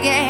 again.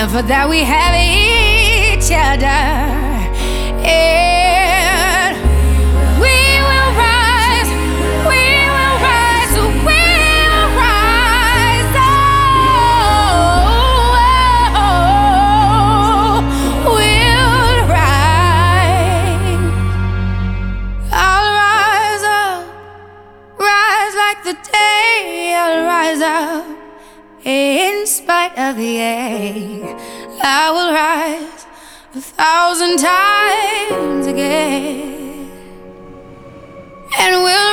and for that we have each other. And we will rise, we will rise, we will rise. Oh, we'll rise. I'll rise up, rise like the day. I'll rise up in spite of the ache. I will rise a thousand times again, and will.